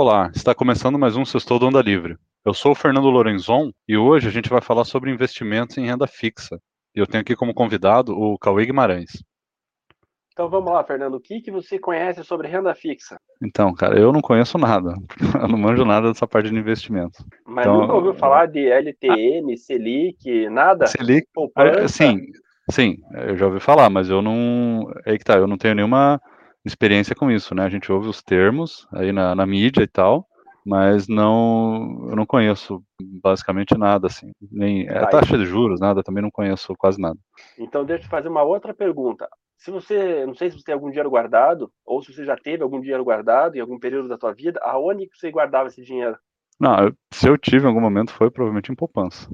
Olá, está começando mais um Sextou do Onda Livre. Eu sou o Fernando Lorenzon e hoje a gente vai falar sobre investimentos em renda fixa. E eu tenho aqui como convidado o Cauê Guimarães. Então vamos lá, Fernando. O que, que você conhece sobre renda fixa? Então, cara, eu não conheço nada. Eu não manjo nada dessa parte de investimento. Mas então, nunca ouviu falar de LTN, Selic, nada? Selic, poupança? sim, sim, eu já ouvi falar, mas eu não. É que tá, eu não tenho nenhuma experiência com isso, né? A gente ouve os termos aí na, na mídia e tal, mas não, eu não conheço basicamente nada, assim, nem a taxa de juros, nada, também não conheço quase nada. Então deixa eu fazer uma outra pergunta. Se você, não sei se você tem algum dinheiro guardado, ou se você já teve algum dinheiro guardado em algum período da sua vida, aonde você guardava esse dinheiro? Não, se eu tive em algum momento foi provavelmente em poupança.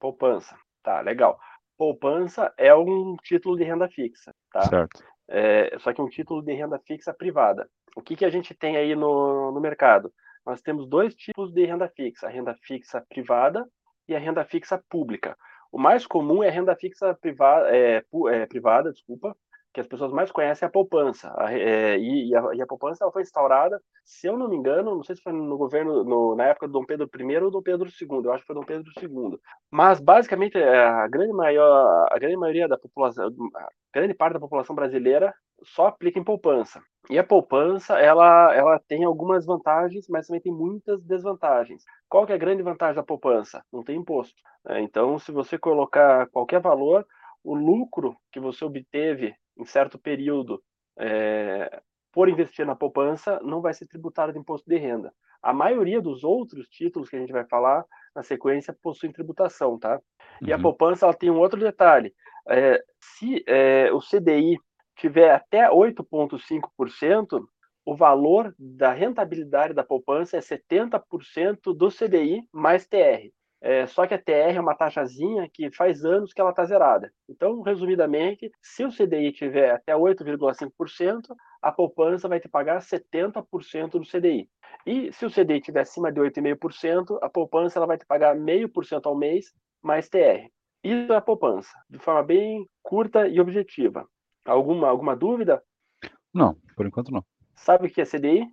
Poupança, tá, legal. Poupança é um título de renda fixa, tá? Certo. É, só que um título de renda fixa privada. O que, que a gente tem aí no, no mercado? Nós temos dois tipos de renda fixa: a renda fixa privada e a renda fixa pública. O mais comum é a renda fixa privada, é, é, privada desculpa, que as pessoas mais conhecem é a poupança. A, é, e, a, e, a, poupança foi instaurada, se eu não me engano, não sei se foi no governo, no, na época do Dom Pedro I ou Dom Pedro II, eu acho que foi Dom Pedro II. Mas, basicamente, é, a grande, maior, a grande maioria da população, grande parte da população brasileira só aplica em poupança. E a poupança, ela, ela tem algumas vantagens, mas também tem muitas desvantagens. Qual que é a grande vantagem da poupança? Não tem imposto. Né? Então, se você colocar qualquer valor, o lucro que você obteve em certo período é, por investir na poupança não vai ser tributado de imposto de renda. A maioria dos outros títulos que a gente vai falar na sequência possuem tributação, tá? E uhum. a poupança ela tem um outro detalhe. É, se é, o CDI tiver até 8,5%, o valor da rentabilidade da poupança é 70% do CDI mais TR. É, só que a TR é uma taxazinha que faz anos que ela está zerada. Então, resumidamente, se o CDI tiver até 8,5%, a poupança vai te pagar 70% do CDI. E se o CDI tiver acima de 8,5%, a poupança ela vai te pagar 0,5% ao mês mais TR. Isso é a poupança, de forma bem curta e objetiva. Alguma, alguma dúvida? Não, por enquanto não. Sabe o que é CDI?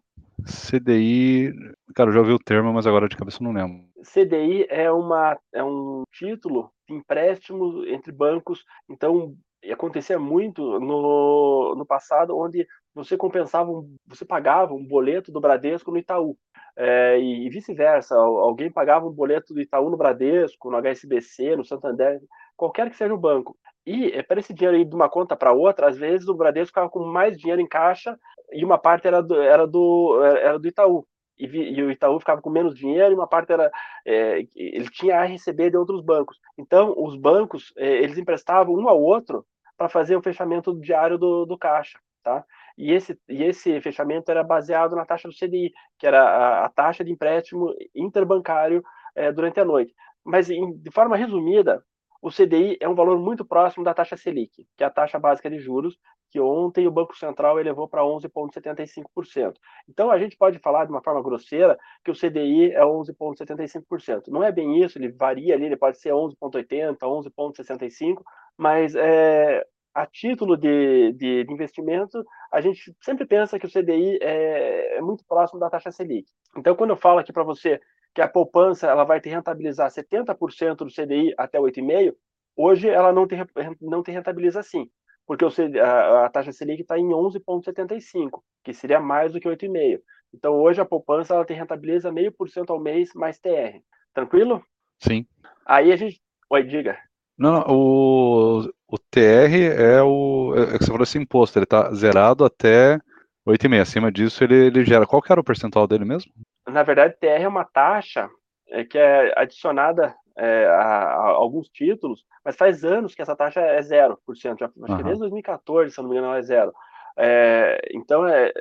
CDI, cara, eu já ouvi o termo, mas agora de cabeça não lembro. CDI é, uma, é um título de empréstimo entre bancos, então acontecia muito no, no passado, onde você compensava, você pagava um boleto do Bradesco no Itaú, é, e, vice-versa, alguém pagava um boleto do Itaú no Bradesco, no HSBC, no Santander, qualquer que seja o banco. E é, para esse dinheiro ir de uma conta para outra, às vezes o Bradesco ficava com mais dinheiro em caixa e uma parte era do, era do, era do Itaú. E, e o Itaú ficava com menos dinheiro e uma parte era é, ele tinha a receber de outros bancos. Então os bancos é, eles emprestavam um ao outro para fazer o fechamento diário do, do caixa, tá? E esse, e esse fechamento era baseado na taxa do CDI, que era a, a taxa de empréstimo interbancário é, durante a noite. Mas, em, de forma resumida, o CDI é um valor muito próximo da taxa Selic, que é a taxa básica de juros, que ontem o Banco Central elevou para 11,75%. Então, a gente pode falar de uma forma grosseira que o CDI é 11,75%. Não é bem isso, ele varia ali, ele pode ser 11,80%, 11,65%, mas é, a título de, de, de, investimento, a gente sempre pensa que o CDI é, é muito próximo da taxa Selic. Então, quando eu falo aqui para você que a poupança ela vai te rentabilizar 70% do CDI até 8,5%, hoje ela não te, não te rentabiliza assim, porque o a, a taxa Selic está em 11,75%, que seria mais do que 8,5%. Então, hoje a poupança ela te rentabiliza meio por cento ao mês mais TR. Tranquilo? Sim. Aí a gente. Oi, diga. Não, não o, o TR é o. É, é que você falou esse imposto, ele está zerado até 8,5. Acima disso, ele, ele gera. Qual que era o percentual dele mesmo? Na verdade, TR é uma taxa é, que é adicionada é, a, a, alguns títulos, mas faz anos que essa taxa é 0%. Já, acho uhum. que desde 2014, se não me engano, ela é zero. É, então, é,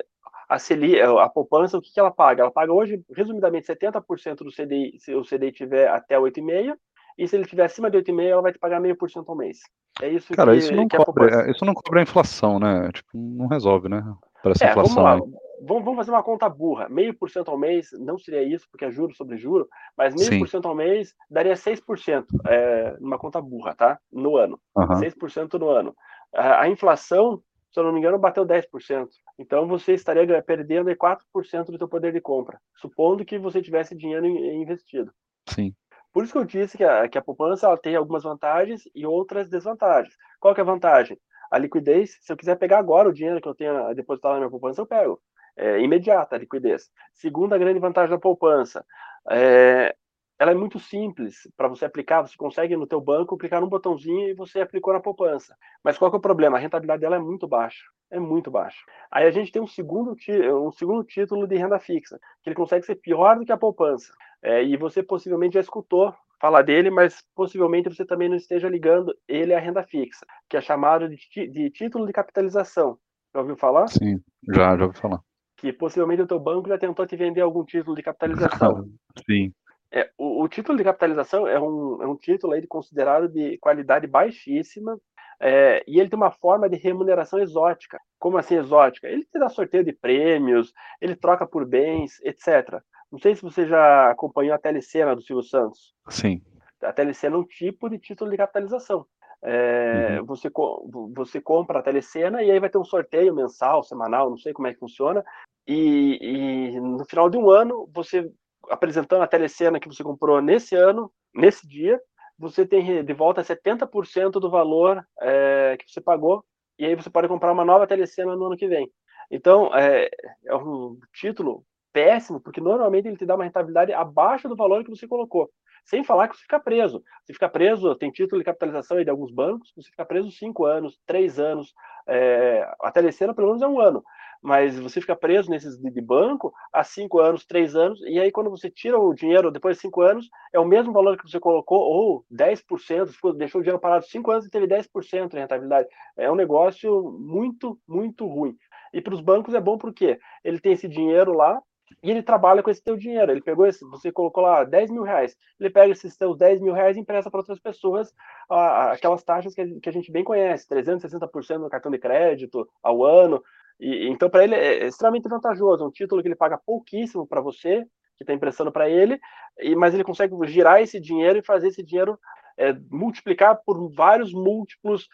a, Celi, a poupança, o que, que ela paga? Ela paga hoje, resumidamente, 70% do CDI, se o CDI tiver até 8,5%, e se ele tiver acima de 8,5%, ela vai te pagar meio por cento ao mês. É isso Cara, que, isso não que cobre, é, isso não cobre a inflação, né? Tipo, não resolve, né? Para essa é, inflação. Vamos lá vamos, vamos fazer uma conta burra. Meio por cento ao mês, não seria isso, porque é juro sobre juro, mas meio por cento ao mês daria 6% é, numa conta burra, tá? No ano. Uhum. 6% no ano. A, a inflação se eu não me engano, bateu 10%. Então você estaria perdendo 4% do seu poder de compra, supondo que você tivesse dinheiro investido. Sim. Por isso que eu disse que a, que a poupança ela tem algumas vantagens e outras desvantagens. Qual que é a vantagem? A liquidez, se eu quiser pegar agora o dinheiro que eu tenho depositado na minha poupança, eu pego. É imediata a liquidez. Segunda grande vantagem da poupança, é, ela é muito simples para você aplicar. Você consegue no teu banco clicar num botãozinho e você aplicou na poupança. Mas qual que é o problema? A rentabilidade dela é muito baixa. É muito baixa. Aí a gente tem um segundo, um segundo título de renda fixa, que ele consegue ser pior do que a poupança. É, e você possivelmente já escutou falar dele, mas possivelmente você também não esteja ligando ele à renda fixa, que é chamado de, de título de capitalização. Já ouviu falar? Sim, já, já ouvi falar. Que possivelmente o teu banco já tentou te vender algum título de capitalização. Sim. É, o, o, título de capitalização é um, é um título aí considerado de qualidade baixíssima é, e ele tem uma forma de remuneração exótica. Como assim exótica? Ele te dá sorteio de prêmios, ele troca por bens, etc. Não sei se você já acompanhou a telecena do Silvio Santos. Sim. A telecena é um tipo de título de capitalização. É, uhum. você, você compra a telecena e aí vai ter um sorteio mensal, semanal, não sei como é que funciona. E, e no final de um ano, você apresentando a telecena que você comprou nesse ano, nesse dia, você tem de volta 70% do valor é, que você pagou, e aí você pode comprar uma nova telecena no ano que vem. Então, é, é um título péssimo, porque normalmente ele te dá uma rentabilidade abaixo do valor que você colocou. Sem falar que você fica preso. Você fica preso, tem título de capitalização aí de alguns bancos, você fica preso 5 anos, 3 anos, é, a telecena pelo menos é um ano mas você fica preso nesses de banco há cinco anos, três anos, e aí quando você tira o dinheiro depois de cinco anos, é o mesmo valor que você colocou, ou 10%, deixou o dinheiro parado cinco anos e teve 10% de rentabilidade. É um negócio muito, muito ruim. E para os bancos é bom porque ele tem esse dinheiro lá, e ele trabalha com esse teu dinheiro. Ele pegou esse, você colocou lá 10 mil reais. Ele pega esses teus 10 mil reais e empresta para outras pessoas aquelas taxas que a, que a gente bem conhece, 360% no cartão de crédito ao ano. E, então, para ele é extremamente vantajoso. É um título que ele paga pouquíssimo para você, que está emprestando para ele, e, mas ele consegue girar esse dinheiro e fazer esse dinheiro é, multiplicar por vários múltiplos,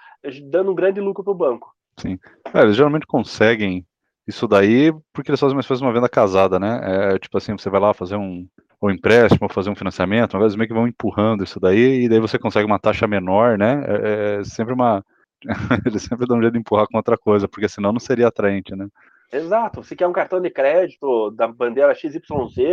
dando um grande lucro para o banco. Sim. É, eles geralmente conseguem isso daí porque eles fazem mais uma venda casada, né? É, tipo assim, você vai lá fazer um, um empréstimo, fazer um financiamento, uma vez meio que vão empurrando isso daí, e daí você consegue uma taxa menor, né? É, é sempre uma, Ele sempre dá um jeito de empurrar com outra coisa, porque senão não seria atraente, né? Exato. Se quer um cartão de crédito da bandeira XYZ,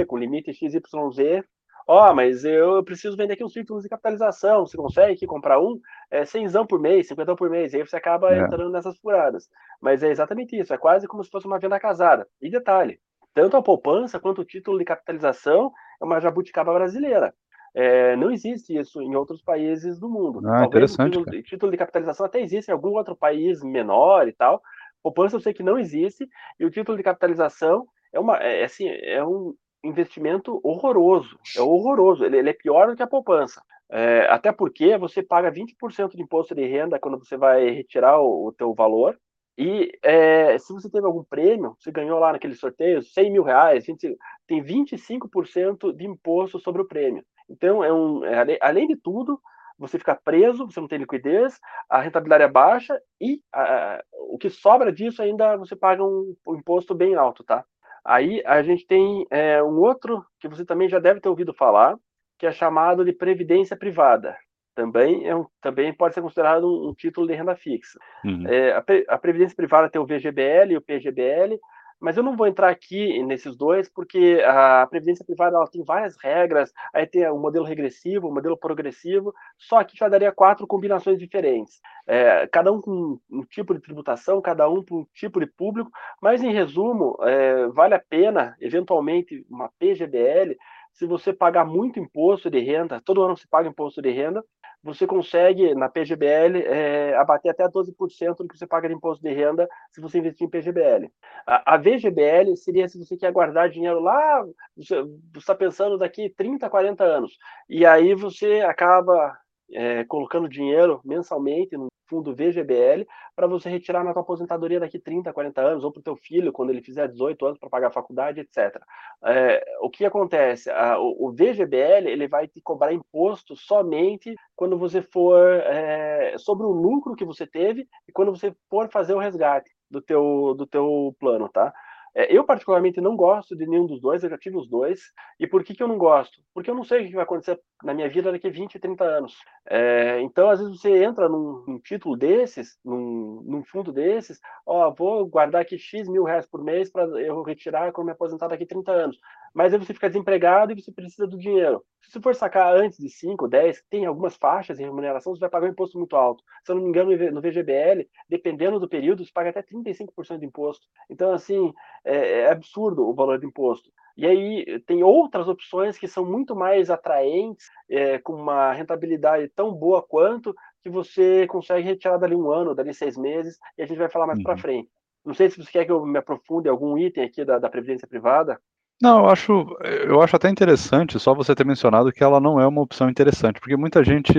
com limite XYZ, ó, oh, mas eu preciso vender aqui uns títulos de capitalização. Você consegue aqui comprar um? É 100 por mês, 50 por mês. Aí você acaba é. entrando nessas furadas. Mas é exatamente isso. É quase como se fosse uma venda casada. E detalhe, tanto a poupança quanto o título de capitalização é uma jabuticaba brasileira. É, não existe isso em outros países do mundo. Ah, Talvez interessante, o título, título, de capitalização até existe em algum outro país menor e tal. Poupança eu sei que não existe, e o título de capitalização é, uma, é, assim, é um investimento horroroso. É horroroso. Ele, ele é pior do que a poupança. É, até porque você paga 20% de imposto de renda quando você vai retirar o, o teu valor. E é, se você teve algum prêmio, você ganhou lá naquele sorteio 100 mil reais, 20, tem 25% de imposto sobre o prêmio. Então, é um, é, além de tudo, você fica preso, você não tem liquidez, a rentabilidade é baixa e a, o que sobra disso ainda você paga um, um, imposto bem alto, tá? Aí a gente tem é, um outro que você também já deve ter ouvido falar, que é chamado de previdência privada. Também, é um, também pode ser considerado um, um título de renda fixa. Uhum. É, a, a, previdência privada tem o VGBL e o PGBL, mas eu não vou entrar aqui nesses dois, porque a previdência privada ela tem várias regras, aí tem o modelo regressivo, o modelo progressivo, só que já daria quatro combinações diferentes. É, cada um com um tipo de tributação, cada um com um tipo de público, mas em resumo, é, vale a pena, eventualmente, uma PGBL, se você pagar muito imposto de renda, todo ano você paga imposto de renda, você consegue, na PGBL, é, abater até 12% do que você paga de imposto de renda se você investir em PGBL. A, a VGBL seria se você quer guardar dinheiro lá, você está pensando daqui 30, 40 anos, e aí você acaba é, colocando dinheiro mensalmente num fundo VGBL para você retirar na tua aposentadoria daqui 30, 40 anos, ou para o teu filho quando ele fizer 18 anos para pagar a faculdade, etc. É, o que acontece? o, o, VGBL ele vai te cobrar imposto somente quando você for é, sobre o lucro que você teve e quando você for fazer o resgate do teu, do teu plano, tá? É, eu, particularmente, não gosto de nenhum dos dois, eu já tive os dois. E por que, que eu não gosto? Porque eu não sei o que vai acontecer na minha vida daqui a 20, 30 anos. É, então, às vezes, você entra num, num título desses, num, num, fundo desses, ó, vou guardar aqui X mil reais por mês para eu retirar quando me aposentar daqui a 30 anos mas aí você fica desempregado e você precisa do dinheiro. Se você for sacar antes de 5, 10, tem algumas faixas em remuneração, você vai pagar um imposto muito alto. Se eu não me engano, no VGBL, dependendo do período, você paga até 35% de imposto. Então, assim, é, é absurdo o valor do imposto. E aí tem outras opções que são muito mais atraentes, é, com uma rentabilidade tão boa quanto, que você consegue retirar dali um ano, dali seis meses, e a gente vai falar mais uhum. para frente. Não sei se você quer que eu me aprofunde em algum item aqui da, da Previdência Privada. Não, eu acho, eu acho até interessante só você ter mencionado que ela não é uma opção interessante, porque muita gente,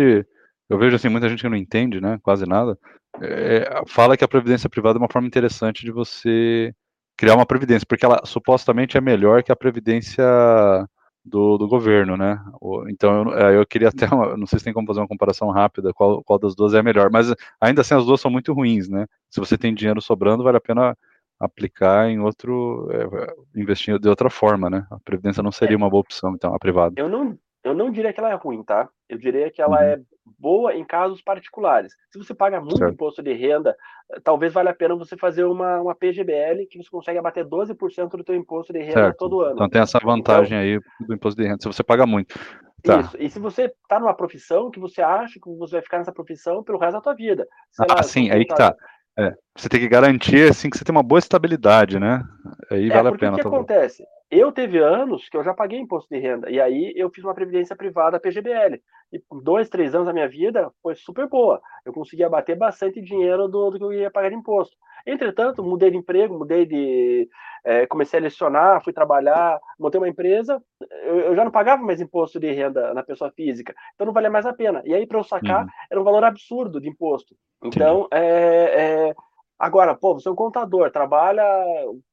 eu vejo assim, muita gente que não entende, né, quase nada, é, fala que a previdência privada é uma forma interessante de você criar uma previdência, porque ela supostamente é melhor que a previdência do, do governo, né? Então eu, é, eu queria até, uma, não sei se tem como fazer uma comparação rápida, qual, qual das duas é melhor, mas ainda assim as duas são muito ruins, né? Se você tem dinheiro sobrando, vale a pena aplicar em outro, é, investir de outra forma, né? A previdência não seria é. uma boa opção, então, a privada. Eu não, eu não diria que ela é ruim, tá? Eu diria que ela uhum. é boa em casos particulares. Se você paga muito certo. imposto de renda, talvez valha a pena você fazer uma, uma PGBL que você consegue abater 12% do teu imposto de renda certo. todo ano. Então tem essa vantagem então, aí do imposto de renda, se você paga muito. Tá. Isso. E se você está numa profissão que você acha que você vai ficar nessa profissão pelo resto da tua vida. Sei ah, lá, sim, aí que tá. É, você tem que garantir assim que você tem uma boa estabilidade, né? Aí é, vale a pena. O que acontece? Eu teve anos que eu já paguei imposto de renda e aí eu fiz uma previdência privada PGBL e dois, três anos da minha vida foi super boa. Eu conseguia bater bastante dinheiro do, do que eu ia pagar de imposto. Entretanto, mudei de emprego, mudei de. É, comecei a lecionar, fui trabalhar, montei uma empresa, eu, eu, já não pagava mais imposto de renda na pessoa física, então não valia mais a pena. E aí, para eu sacar, uhum. era um valor absurdo de imposto. Então, é, é, agora, pô, você é um contador, trabalha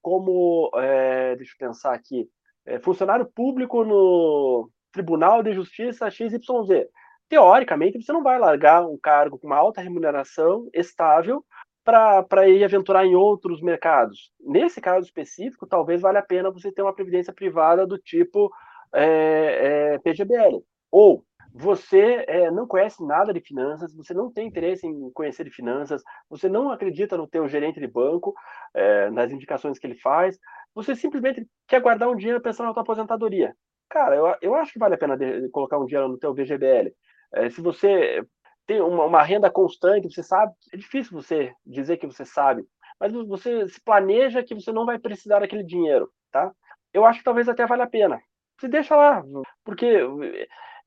como. É, deixa eu pensar aqui. É, funcionário público no Tribunal de Justiça XYZ. Teoricamente, você não vai largar um cargo com uma alta remuneração estável para ir aventurar em outros mercados. Nesse caso específico, talvez valha a pena você ter uma previdência privada do tipo é, é, PGBL. Ou você é, não conhece nada de finanças, você não tem interesse em conhecer de finanças, você não acredita no teu gerente de banco, é, nas indicações que ele faz, você simplesmente quer guardar um dinheiro pensando na tua aposentadoria. Cara, eu, eu acho que vale a pena de, colocar um dinheiro no teu VGBL. É, se você tem uma, uma, renda constante, você sabe, é difícil você dizer que você sabe, mas você se planeja que você não vai precisar daquele dinheiro, tá? Eu acho que talvez até valha a pena. Você deixa lá, porque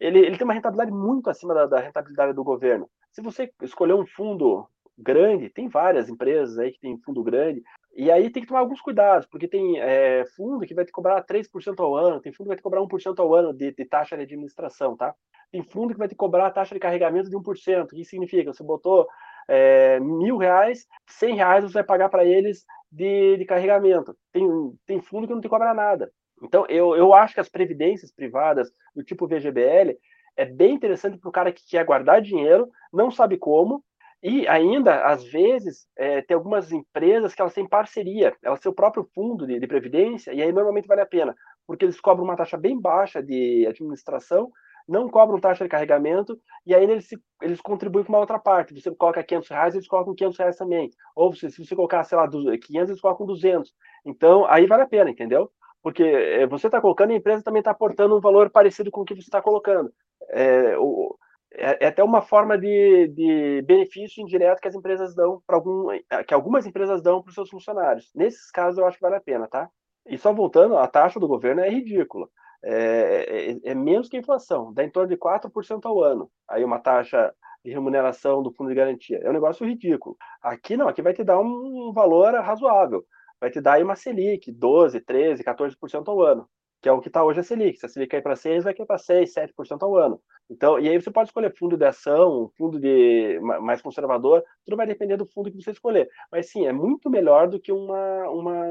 ele, ele tem uma rentabilidade muito acima da, da rentabilidade do governo. Se você escolher um fundo grande, tem várias empresas aí que tem fundo grande, e aí tem que tomar alguns cuidados, porque tem é, fundo que vai te cobrar 3% ao ano, tem fundo que vai te cobrar 1% ao ano de, de taxa de administração, tá? tem fundo que vai te cobrar a taxa de carregamento de 1%. O que significa? Você botou é, mil reais, cem reais você vai pagar para eles de, de carregamento. Tem, tem fundo que não te cobra nada. Então, eu, eu acho que as previdências privadas do tipo VGBL é bem interessante para o cara que quer guardar dinheiro, não sabe como, e ainda, às vezes, é, tem algumas empresas que elas têm parceria, elas têm o próprio fundo de, de, previdência, e aí normalmente vale a pena, porque eles cobram uma taxa bem baixa de administração, não cobram taxa de carregamento, e aí eles, eles contribuem com uma outra parte. Você coloca 500 reais, eles colocam 500 reais também. Ou se, se você colocar, sei lá, 500, eles colocam 200. Então, aí vale a pena, entendeu? Porque eh, você está colocando e a empresa também está aportando um valor parecido com o que você está colocando. É, o, é, é, até uma forma de, de benefício indireto que as empresas dão para algum, que algumas empresas dão para os seus funcionários. Nesses casos, eu acho que vale a pena, tá? E só voltando, a taxa do governo é ridícula. É, é, é, menos que a inflação, dá em torno de 4% ao ano. Aí uma taxa de remuneração do fundo de garantia. É um negócio ridículo. Aqui não, aqui vai te dar um valor razoável. Vai te dar aí uma Selic, 12, 13, 14% ao ano. que é o que está hoje a Selic. Se a Selic cair para 6, vai cair para 6, 7% ao ano. Então, e aí você pode escolher fundo de ação, fundo de mais conservador, tudo vai depender do fundo que você escolher. Mas sim, é muito melhor do que uma, uma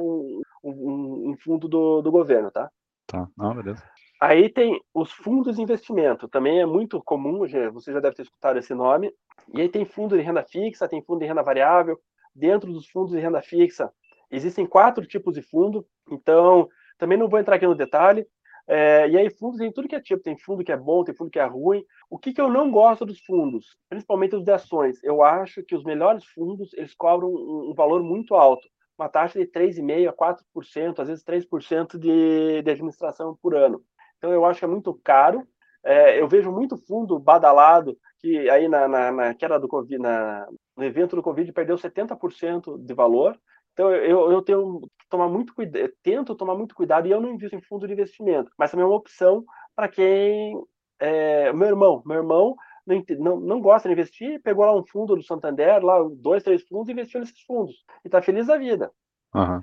um, um, fundo do, do governo, tá? Tá, não, beleza. Aí tem os fundos de investimento, também é muito comum, você já deve ter escutado esse nome. E aí tem fundo de renda fixa, tem fundo de renda variável. Dentro dos fundos de renda fixa, existem quatro tipos de fundo, então também não vou entrar aqui no detalhe. É, e aí, fundos tem tudo que é tipo, tem fundo que é bom, tem fundo que é ruim. O que, que eu não gosto dos fundos, principalmente os de ações? Eu acho que os melhores fundos, eles cobram um, um valor muito alto, uma taxa de 3,5% a 4%, às vezes 3% de, de administração por ano. Então, eu acho que é muito caro. É, eu vejo muito fundo badalado que aí na, na, na queda do Covid, na, no evento do Covid, perdeu 70% de valor. Então, eu, eu tenho tomar muito cuidado, tento tomar muito cuidado e eu não invisto em fundo de investimento, mas também é uma opção para quem. É, meu irmão, meu irmão não, não, não, gosta de investir, pegou lá um fundo do Santander, lá dois, três fundos, e investiu nesses fundos. E está feliz da vida. Uhum.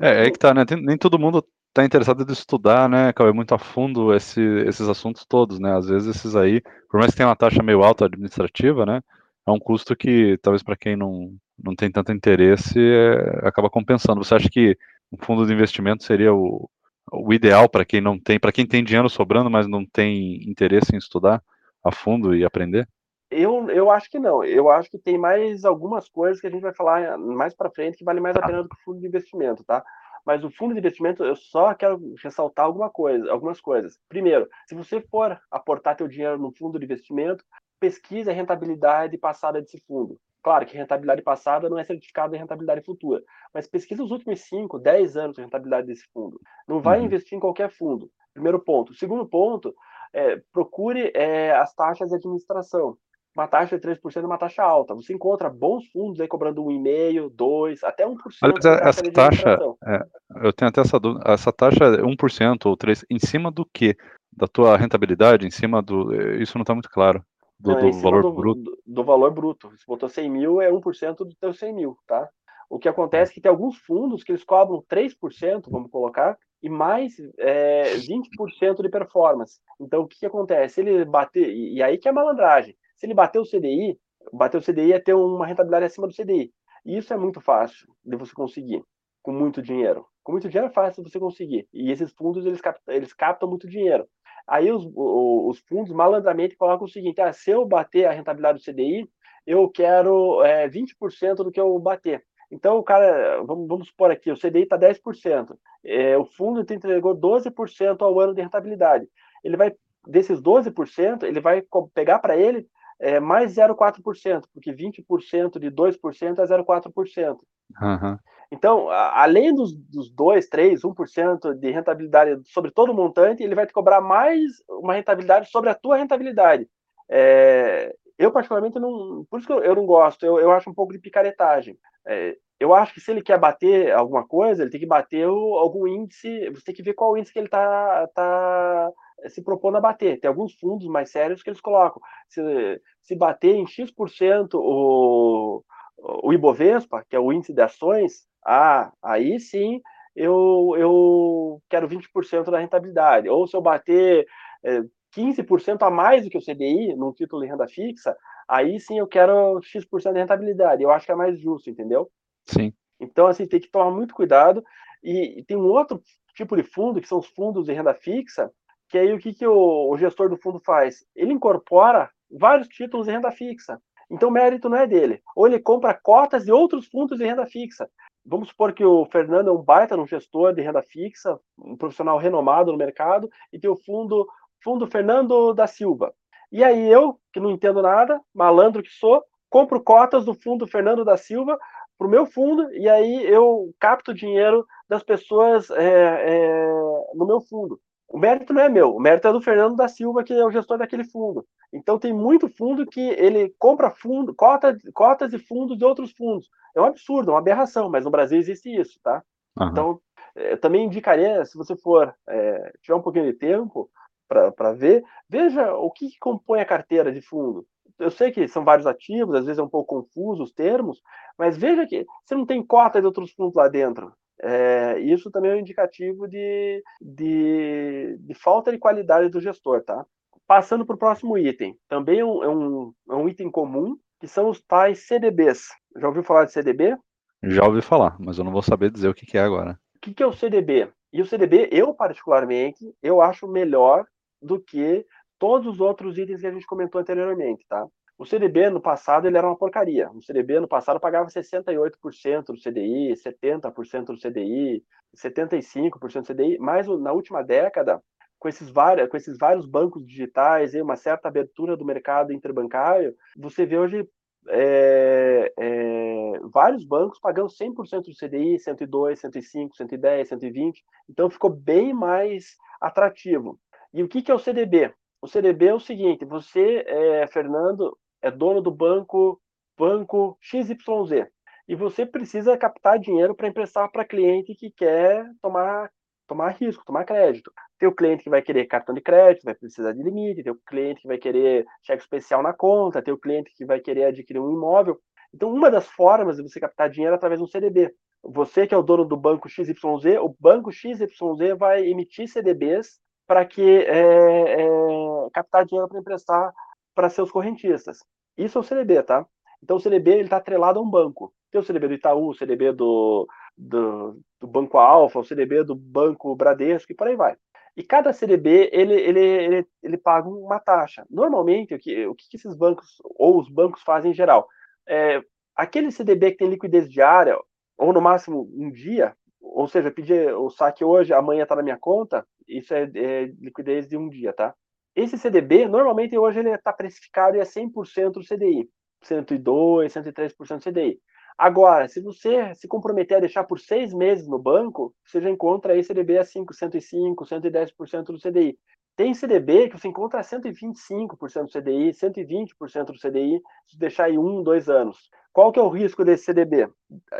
É, é que tá, né? Nem todo mundo está interessado em estudar, né, Cauê, muito a fundo esse, esses assuntos todos, né? Às vezes esses aí, por mais que tenha uma taxa meio alta administrativa, né? É um custo que talvez para quem não, não tem tanto interesse, é, acaba compensando. Você acha que um fundo de investimento seria o, o ideal para quem não tem, para quem tem dinheiro sobrando, mas não tem interesse em estudar a fundo e aprender? Eu, eu acho que não. Eu acho que tem mais algumas coisas que a gente vai falar mais para frente que vale mais a pena do que o fundo de investimento, tá? Mas o fundo de investimento, eu só quero ressaltar alguma coisa, algumas coisas. Primeiro, se você for aportar teu dinheiro no fundo de investimento, pesquise a rentabilidade passada desse fundo. Claro que rentabilidade passada não é certificado de rentabilidade futura, mas pesquisa os últimos 5, 10 anos de rentabilidade desse fundo. Não vai uhum. investir em qualquer fundo. Primeiro ponto. Segundo ponto, é, procure é, as taxas de administração. Uma taxa de 3% é uma taxa alta. Você encontra bons fundos aí cobrando 1,5%, 2%, até 1%. Mas essa taxa, é, eu tenho até essa dúvida, essa taxa é 1% ou 3%, em cima do quê? Da tua rentabilidade, em cima do. Isso não está muito claro do, do valor do, bruto? Do, do, valor bruto. Se botou 100 mil, é 1% do teu 100 mil, tá? O que acontece é que tem alguns fundos que eles cobram 3%, vamos colocar, e mais é, 20% de performance. Então, o que, que acontece? Se ele bater, e, e aí que é malandragem, se ele bater o CDI, bater o CDI é ter uma rentabilidade acima do CDI. E isso é muito fácil de você conseguir, com muito dinheiro. Com muito dinheiro é fácil você conseguir. E esses fundos, eles eles captam muito dinheiro. Aí os, os fundos malandramente colocam o seguinte: ah, se eu bater a rentabilidade do CDI, eu quero é, 20% do que eu bater. Então, o cara, vamos, vamos supor aqui, o CDI está 10%, é, o fundo te entregou 12% ao ano de rentabilidade. Ele vai, desses 12%, ele vai pegar para ele é, mais 0,4%, porque 20% de 2% é 0,4%. Uhum. Então, além dos, dos 2, 3, 1% de rentabilidade sobre todo o montante, ele vai te cobrar mais uma rentabilidade sobre a tua rentabilidade. É, eu, particularmente, não. Por isso que eu, eu não gosto, eu, eu, acho um pouco de picaretagem. É, eu acho que se ele quer bater alguma coisa, ele tem que bater o, algum índice, você tem que ver qual índice que ele está tá se propondo a bater. Tem alguns fundos mais sérios que eles colocam. Se, se bater em X% o, o Ibovespa, que é o índice de ações, ah, aí sim eu, eu quero 20% da rentabilidade. Ou se eu bater é, 15% a mais do que o CDI num título de renda fixa, aí sim eu quero X% de rentabilidade. Eu acho que é mais justo, entendeu? Sim. Então, assim, tem que tomar muito cuidado. E, e tem um outro tipo de fundo, que são os fundos de renda fixa, que aí o que, que o, o gestor do fundo faz? Ele incorpora vários títulos de renda fixa. Então, o mérito não é dele. Ou ele compra cotas de outros fundos de renda fixa. Vamos supor que o Fernando é um baita um gestor de renda fixa, um profissional renomado no mercado, e tem o fundo, fundo Fernando da Silva. E aí eu, que não entendo nada, malandro que sou, compro cotas do fundo Fernando da Silva para o meu fundo, e aí eu capto dinheiro das pessoas é, é, no meu fundo. O mérito não é meu, o mérito é do Fernando da Silva, que é o gestor daquele fundo. Então tem muito fundo que ele compra fundo, cota, cotas e fundos de outros fundos. É um absurdo, é uma aberração, mas no Brasil existe isso, tá? Uhum. Então, eu também indicaria, se você for é, tiver um pouquinho de tempo para ver, veja o que, que compõe a carteira de fundo. Eu sei que são vários ativos, às vezes é um pouco confuso os termos, mas veja que você não tem cota de outros fundos lá dentro. É, isso também é um indicativo de, de, de, falta de qualidade do gestor, tá? Passando para o próximo item, também é um, é, um, é um item comum, que são os tais CDBs. Já ouviu falar de CDB? Já ouvi falar, mas eu não vou saber dizer o que, que é agora. O que, que é o CDB? E o CDB, eu particularmente, eu acho melhor do que todos os outros itens que a gente comentou anteriormente, tá? O CDB no passado ele era uma porcaria. O CDB no passado pagava 68% do CDI, 70% do CDI, 75% do CDI, mas na última década, com esses, vários, com esses vários bancos digitais e uma certa abertura do mercado interbancário, você vê hoje é, é, vários bancos pagando 100% do CDI, 102, 105, 110, 120. Então ficou bem mais atrativo. E o que, que é o CDB? O CDB é o seguinte: você, é, Fernando, é dono do banco banco XYZ e você precisa captar dinheiro para emprestar para cliente que quer tomar tomar risco, tomar crédito. Tem o cliente que vai querer cartão de crédito, vai precisar de limite, tem o cliente que vai querer cheque especial na conta, tem o cliente que vai querer adquirir um imóvel. Então, uma das formas de você captar dinheiro é através de um CDB. Você que é o dono do banco XYZ, o banco XYZ vai emitir CDBs para que é, é, captar dinheiro para emprestar para seus correntistas. Isso é o CDB, tá? Então o CDB ele está atrelado a um banco. Tem o CDB do Itaú, o CDB do, do, do, Banco Alfa, o CDB do Banco Bradesco e por aí vai. E cada CDB ele, ele, ele, ele paga uma taxa. Normalmente, o que, o que esses bancos, ou os bancos fazem em geral, é, aquele CDB que tem liquidez diária, ou no máximo um dia, ou seja, pedir o saque hoje, amanhã está na minha conta, isso é, é liquidez de um dia, tá? Esse CDB, normalmente hoje ele está precificado em 100% do CDI, 102, 103% do CDI. Agora, se você se comprometer a deixar por seis meses no banco, você já encontra aí CDB a 5, 105, 110% do CDI. Tem CDB que você encontra a 125% do CDI, 120% do CDI, se deixar aí um, dois anos. Qual que é o risco desse CDB?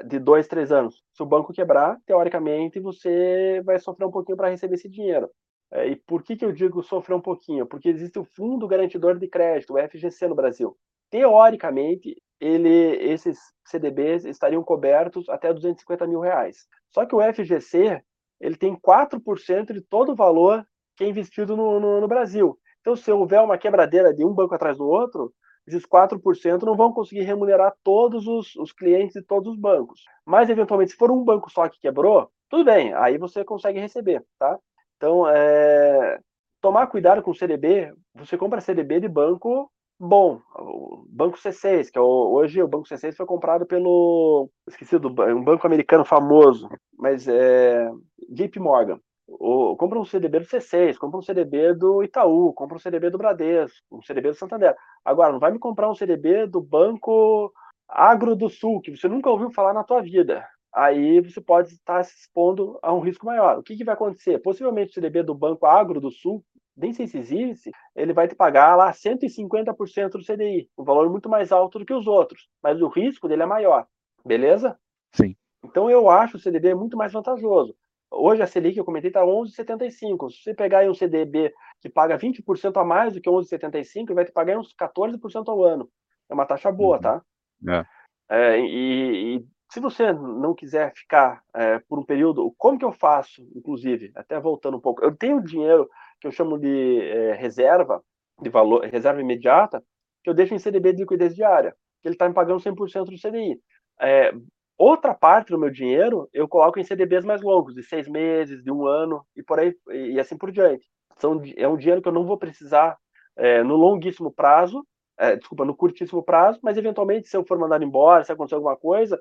De dois, três anos. Se o banco quebrar, teoricamente, você vai sofrer um pouquinho para receber esse dinheiro. É, e por que, que eu digo sofrer um pouquinho? Porque existe o Fundo Garantidor de Crédito, o FGC no Brasil. Teoricamente, ele, esses CDBs estariam cobertos até 250 mil reais. Só que o FGC ele tem 4% de todo o valor que é investido no, no, no, Brasil. Então, se houver uma quebradeira de um banco atrás do outro, esses 4% não vão conseguir remunerar todos os, os clientes de todos os bancos. Mas, eventualmente, se for um banco só que quebrou, tudo bem, aí você consegue receber, tá? Então, é, tomar cuidado com o CDB, você compra CDB de banco bom, o Banco C6, que é o, hoje o Banco C6 foi comprado pelo, esqueci do um banco americano famoso, mas é JP Morgan. O, compra um CDB do C6, compra um CDB do Itaú, compra um CDB do Bradesco, um CDB do Santander. Agora, não vai me comprar um CDB do Banco Agro do Sul, que você nunca ouviu falar na tua vida aí você pode estar se expondo a um risco maior. O que, que vai acontecer? Possivelmente o CDB do Banco Agro do Sul, nem sei se existe, ele vai te pagar lá 150% do CDI, um valor muito mais alto do que os outros, mas o risco dele é maior, beleza? Sim. Então eu acho o CDB muito mais vantajoso. Hoje a Selic, eu comentei, está 11,75. Se você pegar aí um CDB que paga 20% a mais do que 11,75, ele vai te pagar uns 14% ao ano. É uma taxa boa, uhum. tá? É. É, e, e, se você não quiser ficar é, por um período, como que eu faço, inclusive, até voltando um pouco, eu tenho dinheiro que eu chamo de é, reserva, de valor, reserva imediata, que eu deixo em CDB de liquidez diária, que ele está me pagando 100% do CDI. É, outra parte do meu dinheiro eu coloco em CDBs mais longos, de seis meses, de um ano e por aí e assim por diante. São, é um dinheiro que eu não vou precisar é, no longuíssimo prazo, é, desculpa, no curtíssimo prazo, mas eventualmente se eu for mandado embora, se acontecer alguma coisa,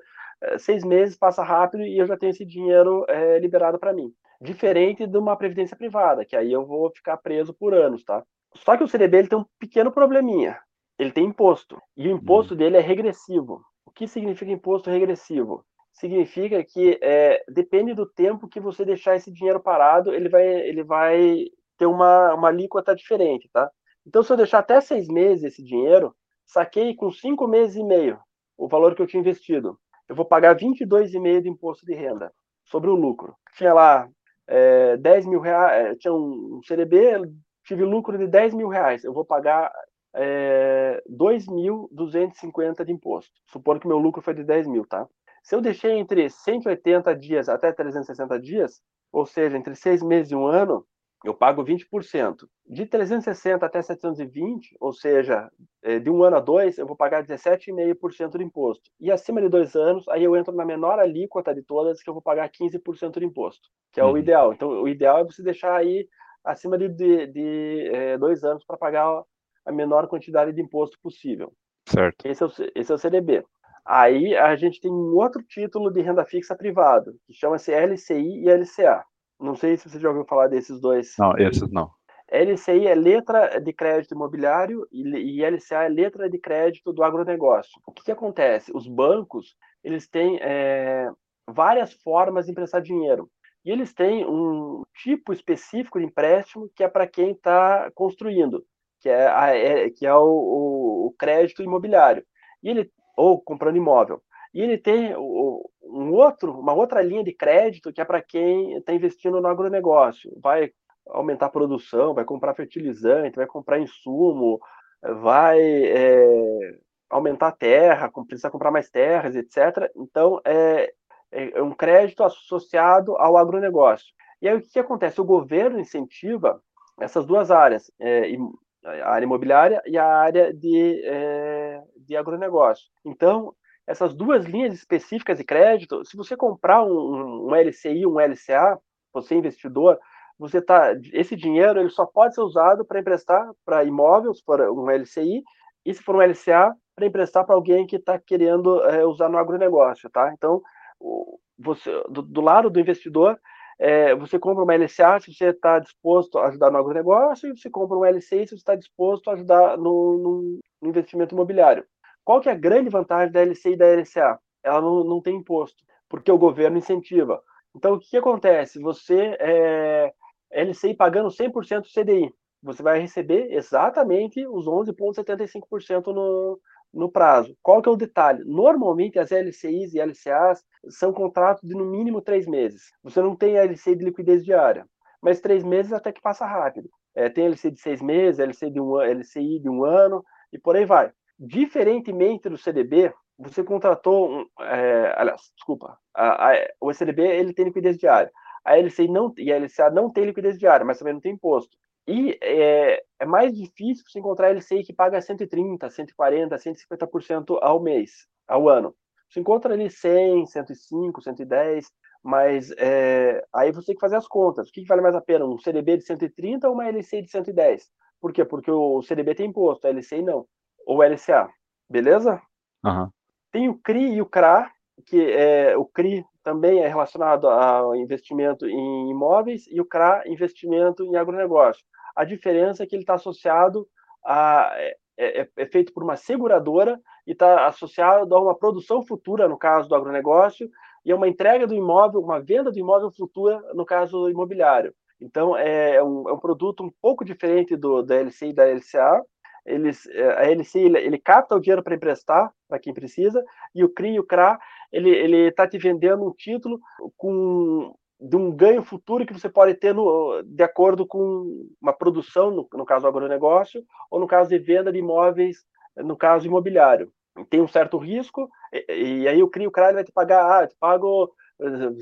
seis meses passa rápido e eu já tenho esse dinheiro é, liberado para mim. Diferente de uma previdência privada, que aí eu vou ficar preso por anos, tá? Só que o CDB ele tem um pequeno probleminha. Ele tem imposto. E o imposto uhum. dele é regressivo. O que significa imposto regressivo? Significa que é, depende do tempo que você deixar esse dinheiro parado, ele vai, ele vai ter uma, uma alíquota diferente, tá? Então, se eu deixar até seis meses esse dinheiro, saquei com cinco meses e meio o valor que eu tinha investido eu vou pagar 22,5% de imposto de renda sobre o lucro. Tinha lá é, 10 mil reais, é, tinha um CDB, tive lucro de 10 mil reais, eu vou pagar é, 2.250 de imposto. Supondo que meu lucro foi de 10 mil, tá? Se eu deixei entre 180 dias até 360 dias, ou seja, entre seis meses e um ano, eu pago 20%. De 360 até 720, ou seja, é, de um ano a dois, eu vou pagar 17,5% de imposto. E acima de dois anos, aí eu entro na menor alíquota de todas, que eu vou pagar 15% de imposto, que é uhum. o ideal. Então, o ideal é você deixar aí acima de, de, de é, dois anos para pagar a menor quantidade de imposto possível. Certo. Esse é, o, esse é o CDB. Aí a gente tem um outro título de renda fixa privado, que chama-se LCI e LCA. Não sei se você já ouviu falar desses dois. Não, esses não. LCI é letra de crédito imobiliário e LCA é letra de crédito do agronegócio. O que, que acontece? Os bancos eles têm é, várias formas de emprestar dinheiro. E eles têm um tipo específico de empréstimo que é para quem está construindo, que é, a, é que é o, o, o, crédito imobiliário. E ele, ou comprando imóvel. E ele tem um outro, uma outra linha de crédito que é para quem está investindo no agronegócio. Vai aumentar a produção, vai comprar fertilizante, vai comprar insumo, vai é, aumentar a terra, precisa comprar mais terras, etc. Então, é, é um crédito associado ao agronegócio. E aí o que, que acontece? O governo incentiva essas duas áreas, é, a área imobiliária e a área de, é, de agronegócio. Então, essas duas linhas específicas de crédito, se você comprar um, um LCI, um LCA, você investidor, você tá, esse dinheiro ele só pode ser usado para emprestar para imóveis, for um LCI, e se for um LCA, para emprestar para alguém que está querendo é, usar no agronegócio, tá? Então, você, do, do lado do investidor, é, você compra uma LCA se você está disposto a ajudar no agronegócio, e você compra um LCI se você está disposto a ajudar no, no investimento imobiliário. Qual que é a grande vantagem da LCI e da LCA? Ela não, não tem imposto, porque o governo incentiva. Então, o que, que acontece? Você, é, LCI pagando 100% do CDI, você vai receber exatamente os 11,75% no, no prazo. Qual que é o detalhe? Normalmente, as LCIs e LCAs são contratos de no mínimo três meses. Você não tem LCI de liquidez diária, mas três meses até que passa rápido. É, tem LCI de seis meses, LCI de um, LCI de um ano, e por aí vai. Diferentemente do CDB, você contratou, é, aliás, desculpa, a, a, o CDB ele tem liquidez diária. A LCI não, e a LCA não tem liquidez diária, mas também não tem imposto. E é, é mais difícil você encontrar LCI que paga 130, 140, 150% ao mês, ao ano. Você encontra ali 100, 105, 110, mas é, aí você tem que fazer as contas. O que, que vale mais a pena, um CDB de 130 ou uma LCI de 110? Por quê? Porque o CDB tem imposto, a LCI não ou LCA, beleza? Uhum. Tem o CRI e o CRA, que é, o CRI também é relacionado ao investimento em imóveis e o CRA investimento em agronegócio. A diferença é que ele está associado a é, é, é, feito por uma seguradora e está associado a uma produção futura, no caso do agronegócio, e a uma entrega do imóvel, uma venda do imóvel futura, no caso imobiliário. Então, é, é um, é um produto um pouco diferente do da LC e da LCA, eles, é, a LC ele, ele capta o dinheiro para emprestar para quem precisa e o CRI e o CRA ele está te vendendo um título com de um ganho futuro que você pode ter no, de acordo com uma produção, no, no caso agronegócio, ou no caso de venda de imóveis, no caso imobiliário. Tem um certo risco, e, e aí o CRI e o CRA vai te pagar, ah, te pago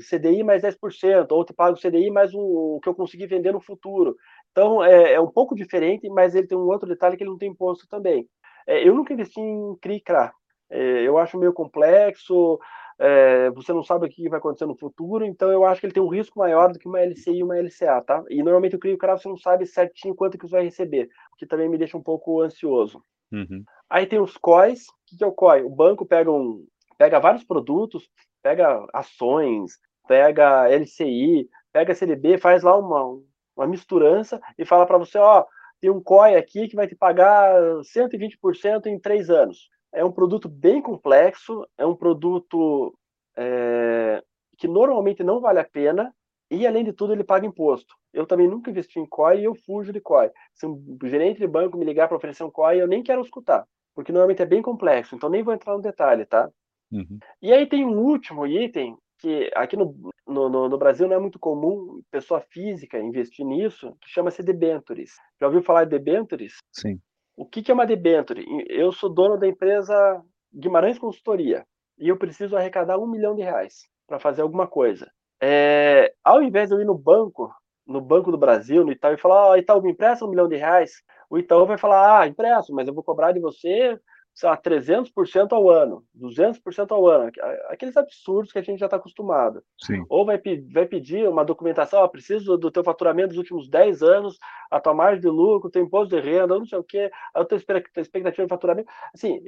CDI mais 10%, ou te pago CDI mais o, o que eu consegui vender no futuro. Então, é, é, um pouco diferente, mas ele tem um outro detalhe que ele não tem imposto também. É, eu nunca investi em CRI CRA. É, eu acho meio complexo, é, você não sabe o que vai acontecer no futuro, então eu acho que ele tem um risco maior do que uma LCI e uma LCA, tá? E normalmente o CRI CRA você não sabe certinho quanto que você vai receber, o que também me deixa um pouco ansioso. Uhum. Aí tem os COIs. O que é o COI? O banco pega, um, pega vários produtos, pega ações, pega LCI, pega CDB, faz lá uma, uma misturança e fala para você, ó, tem um COI aqui que vai te pagar 120% em três anos. É um produto bem complexo, é um produto é, que normalmente não vale a pena e, além de tudo, ele paga imposto. Eu também nunca investi em COI e eu fujo de COI. Se um gerente de banco me ligar para oferecer um COI, eu nem quero escutar, porque normalmente é bem complexo, então nem vou entrar no detalhe, tá? Uhum. E aí tem um último item que aqui no, no, no, Brasil não é muito comum pessoa física investir nisso, que chama-se debentures. Já ouviu falar de debentures? Sim. O que, que é uma debenture? Eu sou dono da empresa Guimarães Consultoria e eu preciso arrecadar um milhão de reais para fazer alguma coisa. É, ao invés de eu ir no banco, no Banco do Brasil, no Itaú, e falar, oh, Itaú, me empresta um milhão de reais, o Itaú vai falar, ah, empresto, mas eu vou cobrar de você sei lá, 300% ao ano, 200% ao ano, aqueles absurdos que a gente já está acostumado. Sim. Ou vai, vai pedir uma documentação, oh, preciso do teu faturamento dos últimos 10 anos, a tua margem de lucro, o teu imposto de renda, não sei o quê, a tua expectativa de faturamento. Assim,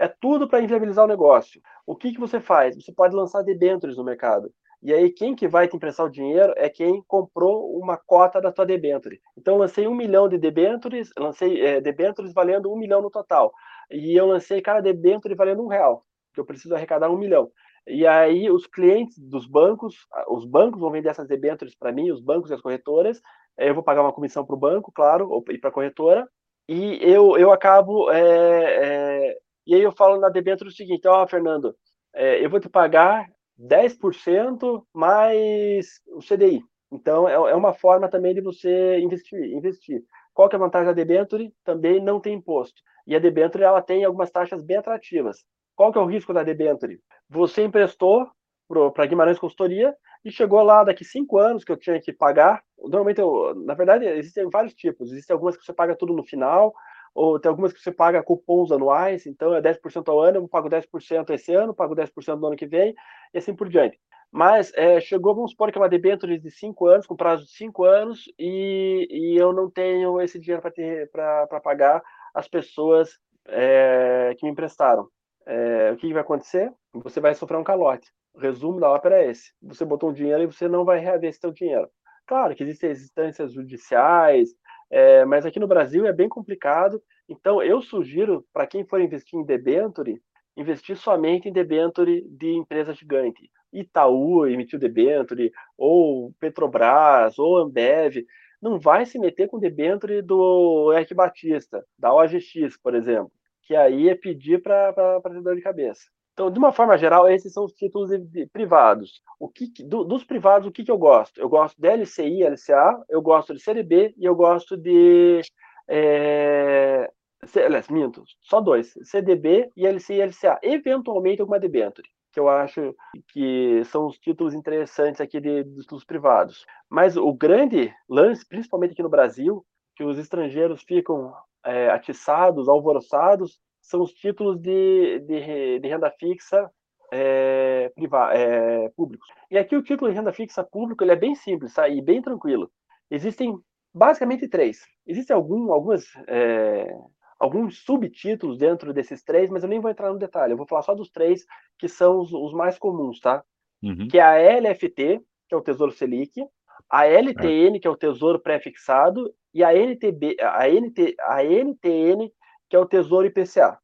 é tudo para inviabilizar o negócio. O que, que você faz? Você pode lançar debêntures no mercado. E aí, quem que vai te emprestar o dinheiro é quem comprou uma cota da tua debenture. Então, lancei um milhão de debentures, lancei é, debentures valendo um milhão no total. E eu lancei cada debênture valendo um real, que eu preciso arrecadar um milhão. E aí, os clientes dos bancos, os bancos vão vender essas debêntures para mim, os bancos e as corretoras. Eu vou pagar uma comissão para o banco, claro, e para a corretora. E eu, eu acabo. É, é, e aí, eu falo na debênture o seguinte: Ó, oh, Fernando, é, eu vou te pagar 10% mais o CDI. Então, é, é uma forma também de você investir. investir. Qual que é a vantagem da debenture? Também não tem imposto. E a debenture ela tem algumas taxas bem atrativas. Qual que é o risco da debenture? Você emprestou para Guimarães Consultoria e chegou lá daqui cinco anos que eu tinha que pagar. Normalmente, eu, na verdade, existem vários tipos. Existem algumas que você paga tudo no final, ou tem algumas que você paga cupons anuais, então é 10% ao ano, eu pago 10% esse ano, pago 10% no ano que vem, e assim por diante. Mas é, chegou, vamos supor que é uma debênture de 5 anos, com prazo de 5 anos, e, e, eu não tenho esse dinheiro para pagar as pessoas é, que me emprestaram. É, o que, que vai acontecer? Você vai sofrer um calote. O resumo da ópera é esse. Você botou um dinheiro e você não vai reaver esse seu dinheiro. Claro que existem instâncias judiciais, é, mas aqui no Brasil é bem complicado. Então, eu sugiro para quem for investir em debenture, investir somente em debenture de empresa gigante. Itaú emitiu debenture, ou Petrobras, ou Ambev. Não vai se meter com debenture do Eric Batista, da OGX, por exemplo, que aí é pedir para ter dor de cabeça. Então, de uma forma geral, esses são os títulos privados. O que, do, dos privados, o que, que eu gosto? Eu gosto de LCI, LCA, eu gosto de CDB e eu gosto de. É, aliás, minto, só dois: CDB e LCI e LCA. Eventualmente, alguma debenture, que eu acho que são os títulos interessantes aqui de, dos, dos privados. Mas o grande lance, principalmente aqui no Brasil, que os estrangeiros ficam é, atiçados, alvoroçados, são os títulos de, de, de renda fixa é, priva, é, públicos. E aqui o título de renda fixa público ele é bem simples tá? e bem tranquilo. Existem basicamente três. Existem algum, algumas, é, alguns subtítulos dentro desses três, mas eu nem vou entrar no detalhe. Eu vou falar só dos três que são os, os mais comuns, tá? Uhum. Que é a LFT, que é o Tesouro Selic, a LTN, é. que é o Tesouro Pré-fixado, e a NTB, a, NT, a NTN, que é o Tesouro IPCA.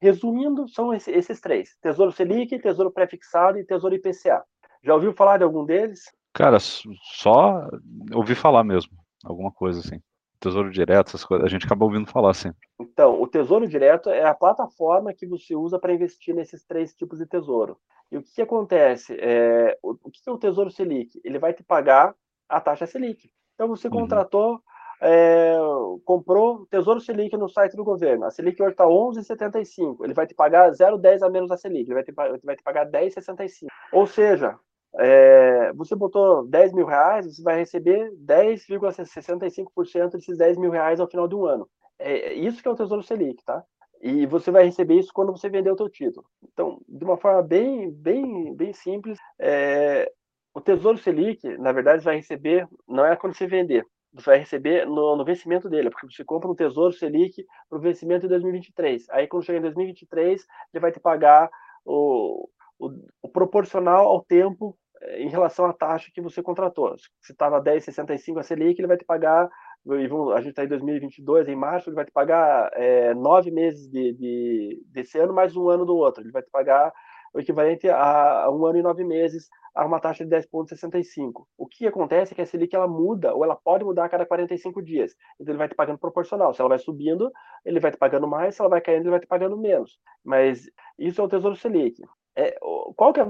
Resumindo, são esses três: Tesouro Selic, Tesouro Prefixado e Tesouro IPCA. Já ouviu falar de algum deles? Cara, só ouvi falar mesmo, alguma coisa assim. Tesouro Direto, essas coisas, a gente acaba ouvindo falar sempre. Então, o Tesouro Direto é a plataforma que você usa para investir nesses três tipos de tesouro. E o que, que acontece? É, o, o que é o Tesouro Selic? Ele vai te pagar a taxa Selic. Então, você uhum. contratou é, comprou Tesouro Selic no site do governo. A Selic hoje está 11,75. Ele vai te pagar 0,10 a menos a Selic. Ele vai te, vai te pagar 10,65. Ou seja, é, você botou 10 mil reais, você vai receber 10,65% desses 10 mil reais ao final um ano. É isso que é o Tesouro Selic, tá? E você vai receber isso quando você vender o teu título. Então, de uma forma bem, bem, bem simples, é, o Tesouro Selic, na verdade, vai receber, não é quando você vender, você vai receber no, no, vencimento dele, porque você compra um Tesouro Selic para o vencimento de 2023. Aí, quando chegar em 2023, ele vai te pagar o, o, o proporcional ao tempo em relação à taxa que você contratou. Se estava 10,65 a Selic, ele vai te pagar, a gente está em 2022, em março, ele vai te pagar é, nove meses de, de, desse ano, mais um ano do outro. Ele vai te pagar o equivalente a um ano e nove meses a uma taxa de 10,65. O que acontece é que a Selic ela muda, ou ela pode mudar a cada 45 dias. Então ele vai te pagando proporcional. Se ela vai subindo, ele vai te pagando mais, se ela vai caindo, ele vai te pagando menos. Mas isso é o Tesouro Selic. É, qual, que é,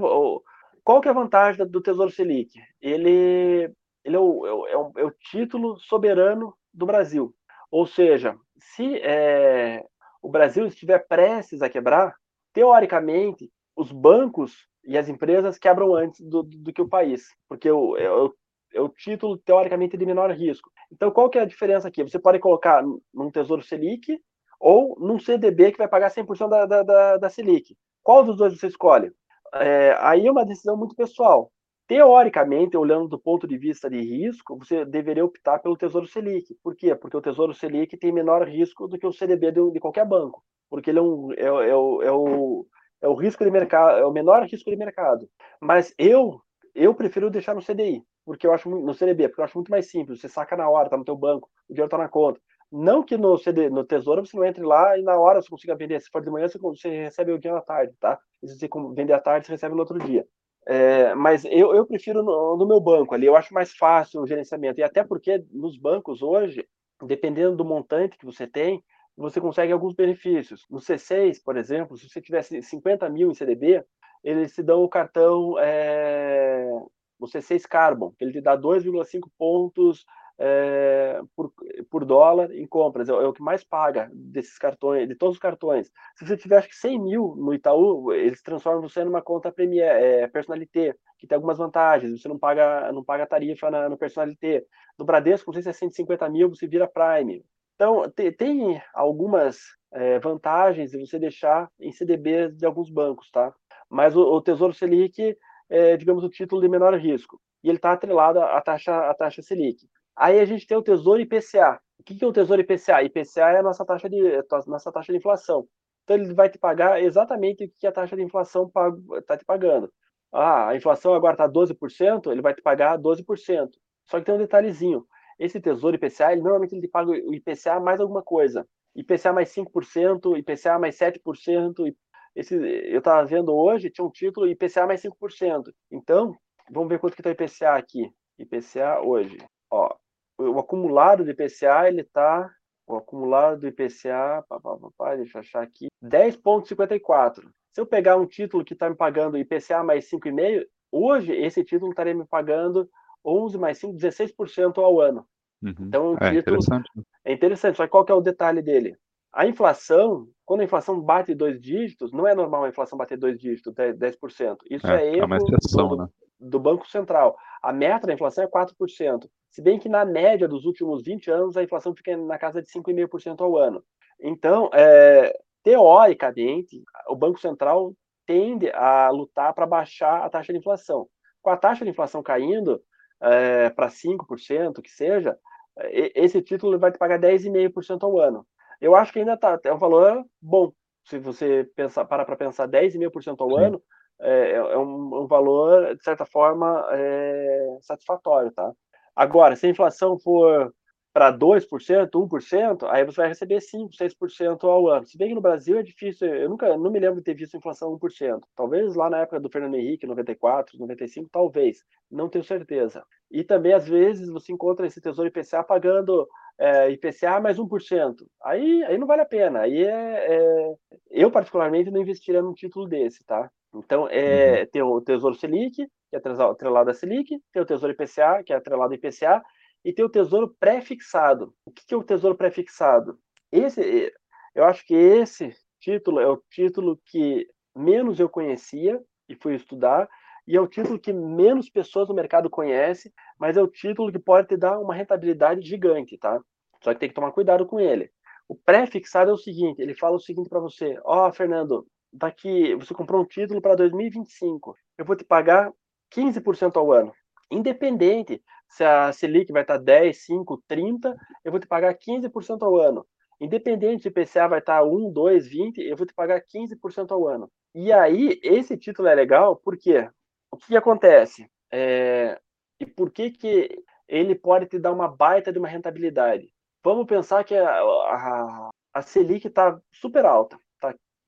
qual que é a vantagem do Tesouro Selic? Ele, ele é, o, é, o, é o é título soberano do Brasil. Ou seja, se é, o Brasil estiver prestes a quebrar, teoricamente, os bancos e as empresas quebram antes do, do que o país, porque o, é, o, é o título, teoricamente, de menor risco. Então, qual que é a diferença aqui? Você pode colocar num Tesouro Selic ou num CDB que vai pagar 100% da, da, da, da Selic. Qual dos dois você escolhe? É, aí é uma decisão muito pessoal. Teoricamente, olhando do ponto de vista de risco, você deveria optar pelo Tesouro Selic. Por quê? Porque o Tesouro Selic tem menor risco do que o CDB de, de qualquer banco, porque ele é, um, é, é, o, é, o, é o risco de mercado, é o menor risco de mercado. Mas eu eu prefiro deixar no CDI, porque eu acho no CDB, porque eu acho muito mais simples. Você saca na hora, tá no teu banco, o dinheiro tá na conta. Não que no, CD, no Tesouro você não entre lá e na hora você consiga vender. Se for de manhã, você, você recebe o dinheiro à tarde, tá? Você vender à tarde, você recebe no outro dia. É, mas eu, eu prefiro no, no, meu banco ali, eu acho mais fácil o gerenciamento. E até porque nos bancos hoje, dependendo do montante que você tem, você consegue alguns benefícios. No C6, por exemplo, se você tivesse 50 mil em CDB, eles te dão o cartão, é, o C6 Carbon, que ele te dá 2,5 pontos é, por, por dólar em compras, é, é, o que mais paga desses cartões, de todos os cartões. Se você tiver acho que 100 mil no Itaú, eles transformam você numa conta Premier, é, Personalité, que tem algumas vantagens, você não paga, não paga tarifa na, no Personalité. No Bradesco, não sei se é 150 mil, você vira Prime. Então, tem, tem algumas é, vantagens de você deixar em CDB de alguns bancos, tá? Mas o, o Tesouro Selic é, digamos, o título de menor risco. E ele está atrelado à taxa, à taxa Selic. Aí a gente tem o Tesouro IPCA. O que é o Tesouro IPCA? IPCA é a nossa taxa de, nossa taxa de inflação. Então ele vai te pagar exatamente o que a taxa de inflação está te pagando. Ah, a inflação agora está 12%, ele vai te pagar 12%. Só que tem um detalhezinho. Esse Tesouro IPCA, ele normalmente ele te paga o IPCA mais alguma coisa. IPCA mais 5%, IPCA mais 7%. Esse, eu estava vendo hoje, tinha um título IPCA mais 5%. Então, vamos ver quanto que está o IPCA aqui. IPCA hoje. Ó, o acumulado do IPCA, ele está o acumulado do IPCA, pá, pá, pá, deixa eu achar aqui, 10,54. Se eu pegar um título que está me pagando IPCA mais 5,5, hoje esse título estaria me pagando 11 mais 5, 16% ao ano. Uhum. Então, é um é título. Interessante. É interessante, só que qual que é o detalhe dele? A inflação, quando a inflação bate dois dígitos, não é normal a inflação bater dois dígitos, 10%. Isso é, é erro é uma exceção, do, né? do Banco Central. A meta da inflação é 4%. Se bem que na média dos últimos 20 anos a inflação fica na casa de 5,5% ao ano. Então, é, teoricamente, o Banco Central tende a lutar para baixar a taxa de inflação. Com a taxa de inflação caindo é, para 5%, que seja, esse título vai te pagar 10,5% ao ano. Eu acho que ainda tá, é um valor bom. Se você pensar, para para pensar 10,5% ao Sim. ano, é, é um, um, valor, de certa forma, é, satisfatório, tá? Agora, se a inflação for para 2%, 1%, aí você vai receber 5%, 6% ao ano. Se bem que no Brasil é difícil, eu nunca não me lembro de ter visto inflação 1%. Talvez lá na época do Fernando Henrique, 94, 95, talvez. Não tenho certeza. E também, às vezes, você encontra esse Tesouro IPCA pagando é, IPCA mais 1%. Aí, aí não vale a pena. Aí é, é, eu, particularmente, não investiria num título desse, tá? Então, é, uhum. tem o Tesouro Selic, que é atrelado à Selic, tem o Tesouro IPCA, que é atrelado ao IPCA, e tem o Tesouro Pré-fixado. O que é o Tesouro Pré-fixado? Esse, eu acho que esse título é o título que menos eu conhecia e fui estudar, e é o título que menos pessoas no mercado conhecem, mas é o título que pode te dar uma rentabilidade gigante, tá? Só que tem que tomar cuidado com ele. O pré-fixado é o seguinte, ele fala o seguinte para você, ó, oh, Fernando, daqui você comprou um título para 2025, eu vou te pagar 15% ao ano. Independente se a Selic vai estar 10, 5, 30, eu vou te pagar 15% ao ano. Independente se o IPCA vai estar 1, 2, 20, eu vou te pagar 15% ao ano. E aí, esse título é legal porque o que, que acontece? É, e por que, que ele pode te dar uma baita de uma rentabilidade? Vamos pensar que a, a, a Selic está super alta,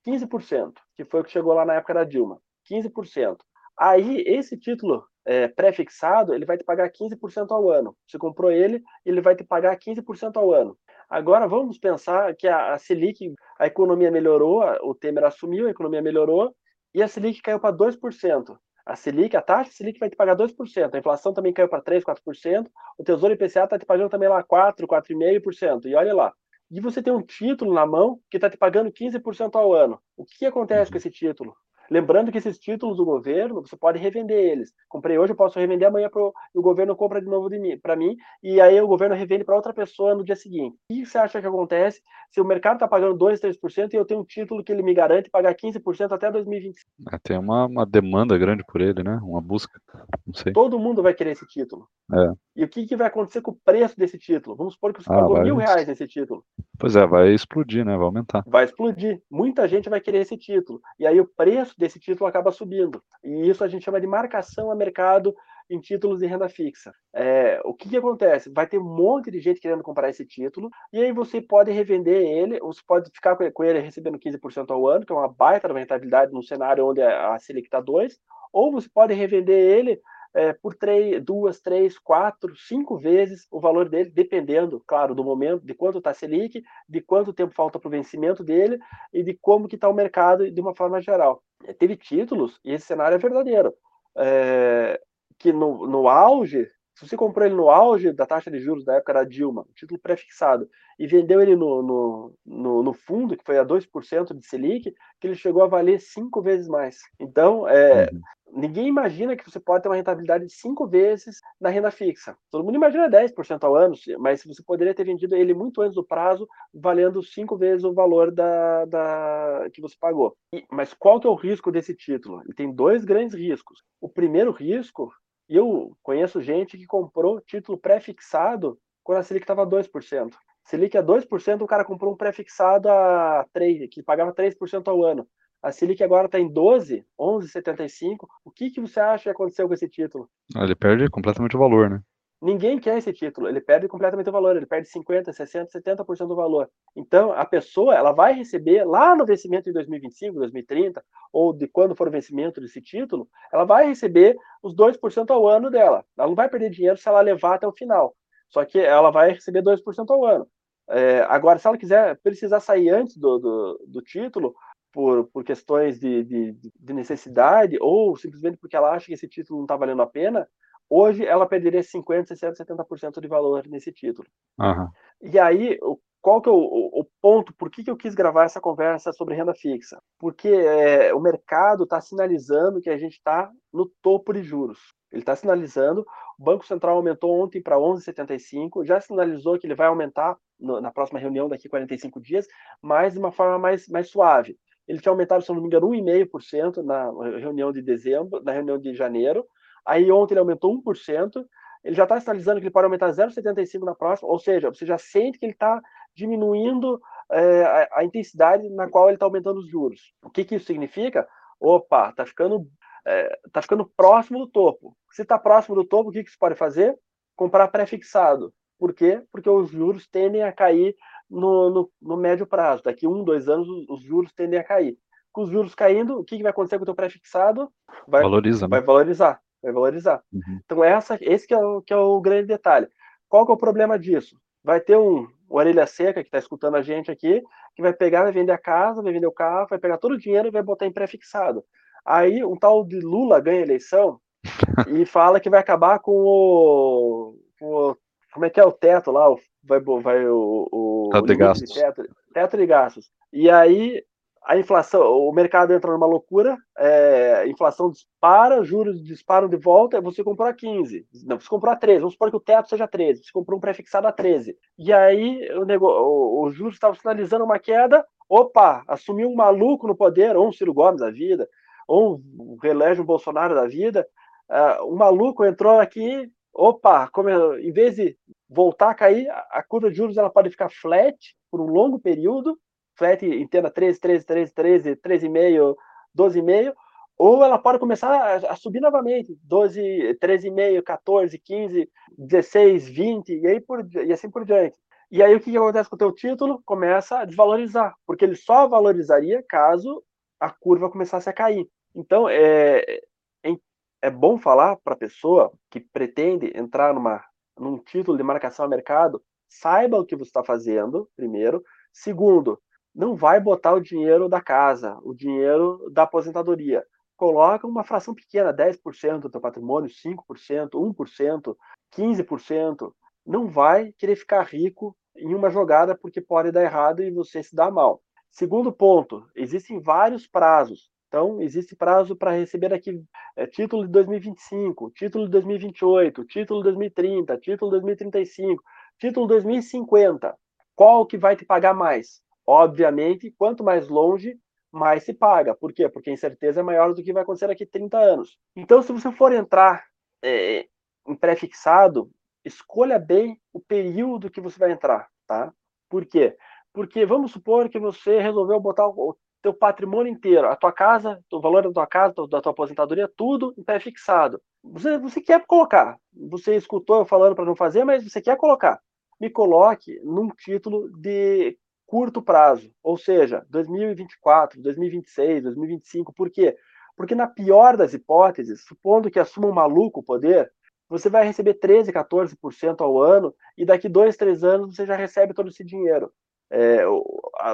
15%, que foi o que chegou lá na época da Dilma. 15%. Aí, esse título é, pré-fixado, ele vai te pagar 15% ao ano. Você comprou ele, ele vai te pagar 15% ao ano. Agora, vamos pensar que a, a Selic, a economia melhorou, o Temer assumiu, a economia melhorou, e a Selic caiu para 2%. A Selic, a taxa Selic vai te pagar 2%, a inflação também caiu para 3%, 4%, o Tesouro IPCA está te pagando também lá 4%, 4,5%, e olha lá. E você tem um título na mão que está te pagando 15% ao ano. O que acontece uhum. com esse título? Lembrando que esses títulos do governo, você pode revender eles. Comprei hoje, eu posso revender amanhã pro, e o governo compra de novo para mim, e aí o governo revende para outra pessoa no dia seguinte. O que você acha que acontece se o mercado está pagando 2, 3% e eu tenho um título que ele me garante pagar 15% até 2025? É, tem uma, uma demanda grande por ele, né? Uma busca. Não sei. Todo mundo vai querer esse título. É. E o que, que vai acontecer com o preço desse título? Vamos supor que você ah, pagou vai... mil reais nesse título. Pois é, vai explodir, né? Vai aumentar. Vai explodir. Muita gente vai querer esse título. E aí o preço desse título acaba subindo. E isso a gente chama de marcação a mercado em títulos de renda fixa. É, o que, que, acontece? Vai ter um monte de gente querendo comprar esse título, e aí você pode revender ele, ou você pode ficar com ele recebendo 15% ao ano, que é uma baita rentabilidade num cenário onde a Selic está 2, ou você pode revender ele é, por três, duas, três, quatro, cinco vezes o valor dele, dependendo, claro, do momento, de quanto está a Selic, de quanto tempo falta para o vencimento dele e de como que está o mercado de uma forma geral. É, teve títulos, e esse cenário é verdadeiro, é, que no, no auge, se você comprou ele no auge da taxa de juros da época da Dilma, título pré-fixado, e vendeu ele no, no, no, no, fundo, que foi a 2% de Selic, que ele chegou a valer cinco vezes mais. Então, é, uhum. ninguém imagina que você pode ter uma rentabilidade de cinco vezes na renda fixa. Todo mundo imagina 10% ao ano, mas você poderia ter vendido ele muito antes do prazo, valendo cinco vezes o valor da, da que você pagou. E, mas qual que é o risco desse título? Ele tem dois grandes riscos. O primeiro risco e eu conheço gente que comprou título pré-fixado quando a Selic estava 2%. Selic é 2%, o cara comprou um pré-fixado a 3, que pagava 3% ao ano. A Selic agora está em 12, 11,75. O que, que você acha que aconteceu com esse título? Ah, ele perde completamente o valor, né? Ninguém quer esse título, ele perde completamente o valor, ele perde 50, 60, 70% do valor. Então, a pessoa, ela vai receber lá no vencimento em 2025, 2030, ou de quando for o vencimento desse título, ela vai receber os 2% ao ano dela. Ela não vai perder dinheiro se ela levar até o final. Só que ela vai receber 2% ao ano. É, agora, se ela quiser precisar sair antes do, do, do título, por, por questões de, de, de, necessidade, ou simplesmente porque ela acha que esse título não está valendo a pena, Hoje ela perderia 50%, 60%, 70% de valor nesse título. Uhum. E aí, qual que é o, o, ponto? Por que, que eu quis gravar essa conversa sobre renda fixa? Porque é, o mercado está sinalizando que a gente está no topo de juros. Ele está sinalizando, o Banco Central aumentou ontem para 11,75, já sinalizou que ele vai aumentar no, na próxima reunião daqui a 45 dias, mas de uma forma mais, mais suave. Ele tinha aumentado, se não me engano, 1,5% na reunião de dezembro, na reunião de janeiro, Aí ontem ele aumentou 1%, ele já está sinalizando que ele pode aumentar 0,75 na próxima, ou seja, você já sente que ele está diminuindo é, a, a, intensidade na qual ele está aumentando os juros. O que, que isso significa? Opa, está ficando, é, tá ficando próximo do topo. Se está próximo do topo, o que, que você pode fazer? Comprar pré-fixado. Por quê? Porque os juros tendem a cair no, no, no médio prazo. Daqui um, dois anos, os juros tendem a cair. Com os juros caindo, o que, que vai acontecer com o teu pré-fixado? Vai, Valoriza, vai né? valorizar vai valorizar. Uhum. Então essa, esse que é, o, que é o grande detalhe. Qual que é o problema disso? Vai ter um, orelha seca que está escutando a gente aqui, que vai pegar, vai vender a casa, vai vender o carro, vai pegar todo o dinheiro e vai botar em pré-fixado. Aí um tal de Lula ganha a eleição e fala que vai acabar com o, o, como é que é o teto lá, o, vai, vai o, o teto de gastos. Teto, teto de gastos. E aí a inflação, o mercado entra numa loucura, é, a inflação dispara, juros disparam de volta, você comprou a 15, não, você comprou a 13, vamos supor que o teto seja 13, você comprou um pré-fixado a 13, e aí o, o, o juros estava sinalizando uma queda, opa, assumiu um maluco no poder, ou um Ciro Gomes da vida, ou um relégio um Bolsonaro da vida, uh, um maluco entrou aqui, opa, como, em vez de voltar a cair, a curva de juros ela pode ficar flat por um longo período, flat entenda 13, 13, 13, 13, 13,5, 12,5, ou ela pode começar a, subir novamente, 12, 13,5, 14, 15, 16, 20, e, aí por, e assim por diante. E aí o que, que acontece com o teu título? Começa a desvalorizar, porque ele só valorizaria caso a curva começasse a cair. Então, é, é, é bom falar para a pessoa que pretende entrar numa, num título de marcação a mercado, saiba o que você está fazendo, primeiro. Segundo, não vai botar o dinheiro da casa, o dinheiro da aposentadoria. Coloca uma fração pequena, 10% do teu patrimônio, 5%, 1%, 15%. Não vai querer ficar rico em uma jogada porque pode dar errado e você se dá mal. Segundo ponto, existem vários prazos. Então, existe prazo para receber aqui é, título de 2025, título de 2028, título de 2030, título de 2035, título de 2050. Qual que vai te pagar mais? Obviamente, quanto mais longe, mais se paga. Por quê? Porque a incerteza é maior do que vai acontecer daqui 30 anos. Então, se você for entrar é, em pré-fixado, escolha bem o período que você vai entrar, tá? Por quê? Porque vamos supor que você resolveu botar o teu patrimônio inteiro, a tua casa, o valor da tua casa, da tua aposentadoria, tudo em pré-fixado. Você, você quer colocar. Você escutou eu falando para não fazer, mas você quer colocar. Me coloque num título de curto prazo, ou seja, 2024, 2026, 2025. Por quê? Porque na pior das hipóteses, supondo que assuma um maluco o poder, você vai receber 13, 14% ao ano e daqui dois, três anos você já recebe todo esse dinheiro. É,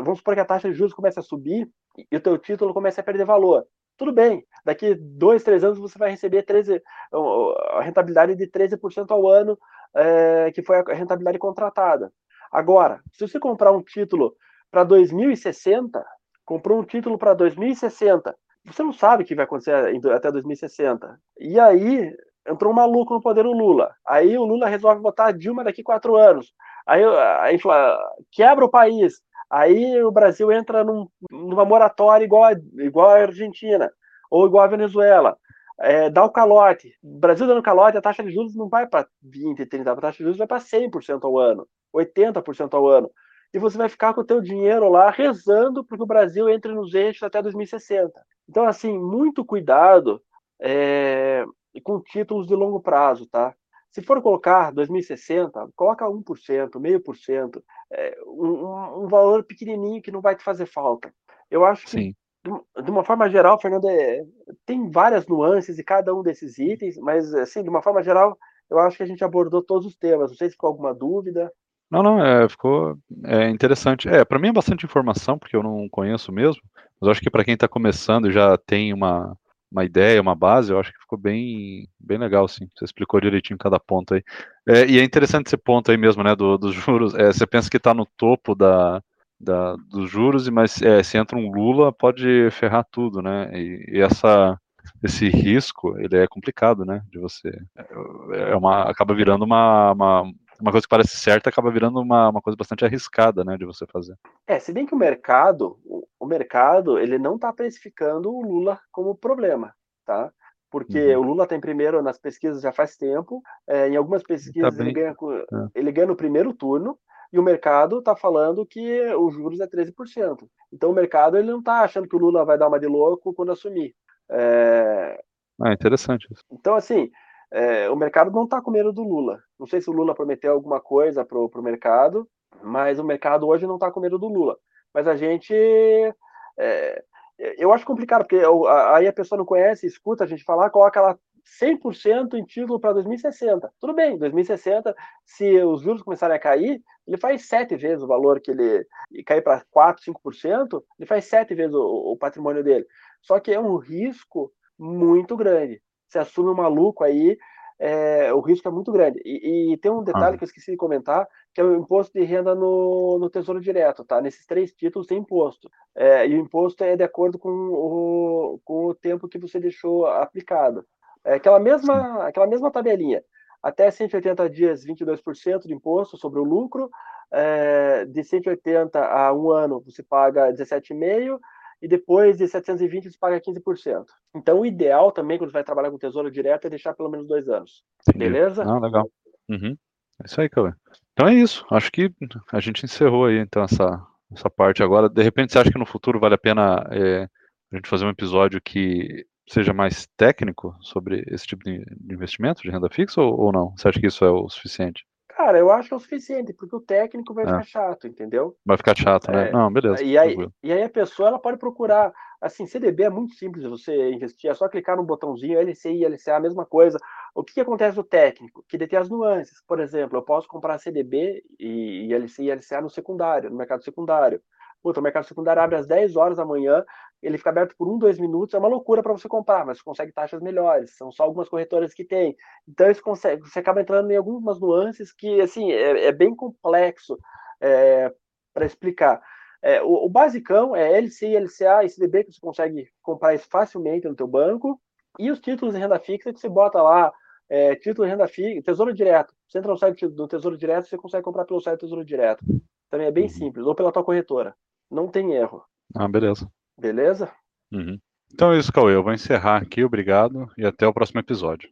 vamos supor que a taxa de juros comece a subir e o teu título comece a perder valor. Tudo bem, daqui dois, três anos você vai receber 13, a rentabilidade de 13% ao ano, é, que foi a rentabilidade contratada. Agora, se você comprar um título para 2060, comprou um título para 2060, você não sabe o que vai acontecer até 2060. E aí entrou um maluco no poder o Lula. Aí o Lula resolve botar a Dilma daqui quatro anos. Aí, aí quebra o país. Aí o Brasil entra num, numa moratória igual a, igual a Argentina ou igual a Venezuela. É, dá o calote. O Brasil dando calote, a taxa de juros não vai para 20, 30, a taxa de juros vai para 100% ao ano. 80% ao ano. E você vai ficar com o teu dinheiro lá rezando para que o Brasil entre nos eixos até 2060. Então, assim, muito cuidado é, com títulos de longo prazo, tá? Se for colocar 2060, coloca 1%, meio por cento, é, um, um, valor pequenininho que não vai te fazer falta. Eu acho que, Sim. de uma forma geral, Fernando, é, tem várias nuances e cada um desses itens, mas, assim, de uma forma geral, eu acho que a gente abordou todos os temas. Não sei se ficou alguma dúvida. Não, não, é, ficou é, interessante. É, para mim é bastante informação, porque eu não conheço mesmo, mas acho que para quem está começando e já tem uma, uma ideia, uma base, eu acho que ficou bem, bem legal, sim. Você explicou direitinho cada ponto aí. É, e é interessante esse ponto aí mesmo, né, do, dos juros. É, você pensa que está no topo da, da, dos juros, mas é, se entra um Lula, pode ferrar tudo, né? E, e essa esse risco ele é complicado, né? De você é, é uma acaba virando uma, uma uma coisa que parece certa acaba virando uma, uma coisa bastante arriscada, né, de você fazer. É, se bem que o mercado, o, mercado, ele não está precificando o Lula como problema, tá? Porque uhum. o Lula tem primeiro nas pesquisas já faz tempo, é, em algumas pesquisas tá ele, ganha, é. ele ganha no primeiro turno, e o mercado está falando que os juros é 13%. Então o mercado ele não está achando que o Lula vai dar uma de louco quando assumir. É... Ah, interessante isso. Então, assim, é, o mercado não está com medo do Lula. Não sei se o Lula prometeu alguma coisa para o mercado, mas o mercado hoje não está com medo do Lula. Mas a gente. É, eu acho complicado, porque aí a pessoa não conhece, escuta a gente falar, coloca lá 100% em título para 2060. Tudo bem, 2060, se os juros começarem a cair, ele faz sete vezes o valor que ele e cair para 4, 5%, ele faz sete vezes o, o patrimônio dele. Só que é um risco muito grande se assume um maluco aí, é, o risco é muito grande. E, e tem um detalhe ah. que eu esqueci de comentar, que é o imposto de renda no, no Tesouro Direto, tá? Nesses três títulos tem imposto. É, e o imposto é de acordo com o, com o tempo que você deixou aplicado. É aquela mesma, aquela mesma tabelinha. Até 180 dias, 22% de imposto sobre o lucro. É, de 180 a um ano, você paga 17,5%, e depois de 720 você paga 15%. Então, o ideal também, quando você vai trabalhar com tesouro direto, é deixar pelo menos dois anos. Entendi. Beleza? Não, legal. Uhum. É isso aí, Cauê. Então é isso. Acho que a gente encerrou aí, então, essa, essa parte agora. De repente, você acha que no futuro vale a pena é, a gente fazer um episódio que seja mais técnico sobre esse tipo de investimento de renda fixa ou, ou não? Você acha que isso é o suficiente? Cara, eu acho que é o suficiente, porque o técnico vai é. ficar chato, entendeu? Vai ficar chato, né? É, não, beleza. E aí, e aí a pessoa ela pode procurar. Assim, CDB é muito simples você investir, é só clicar no botãozinho LCI, LCA, a mesma coisa. O que, que acontece no técnico? Que detém as nuances. Por exemplo, eu posso comprar CDB e, e LCI e LCA no secundário, no mercado secundário. Puta, o mercado secundário abre às 10 horas da manhã, ele fica aberto por um, dois minutos, é uma loucura para você comprar, mas você consegue taxas melhores, são só algumas corretoras que tem. Então isso consegue, você acaba entrando em algumas nuances que, assim, é, é bem complexo é, para explicar. É, o, o, basicão é LCI, LCA e CDB que você consegue comprar isso facilmente no teu banco e os títulos de renda fixa que você bota lá, é, título de renda fixa, Tesouro Direto. Você entra no site do Tesouro Direto, você consegue comprar pelo site do Tesouro Direto. Também é bem uhum. simples, ou pela tua corretora. Não tem erro. Ah, beleza. Beleza? Uhum. Então é isso, Cauê. Eu vou encerrar aqui. Obrigado e até o próximo episódio.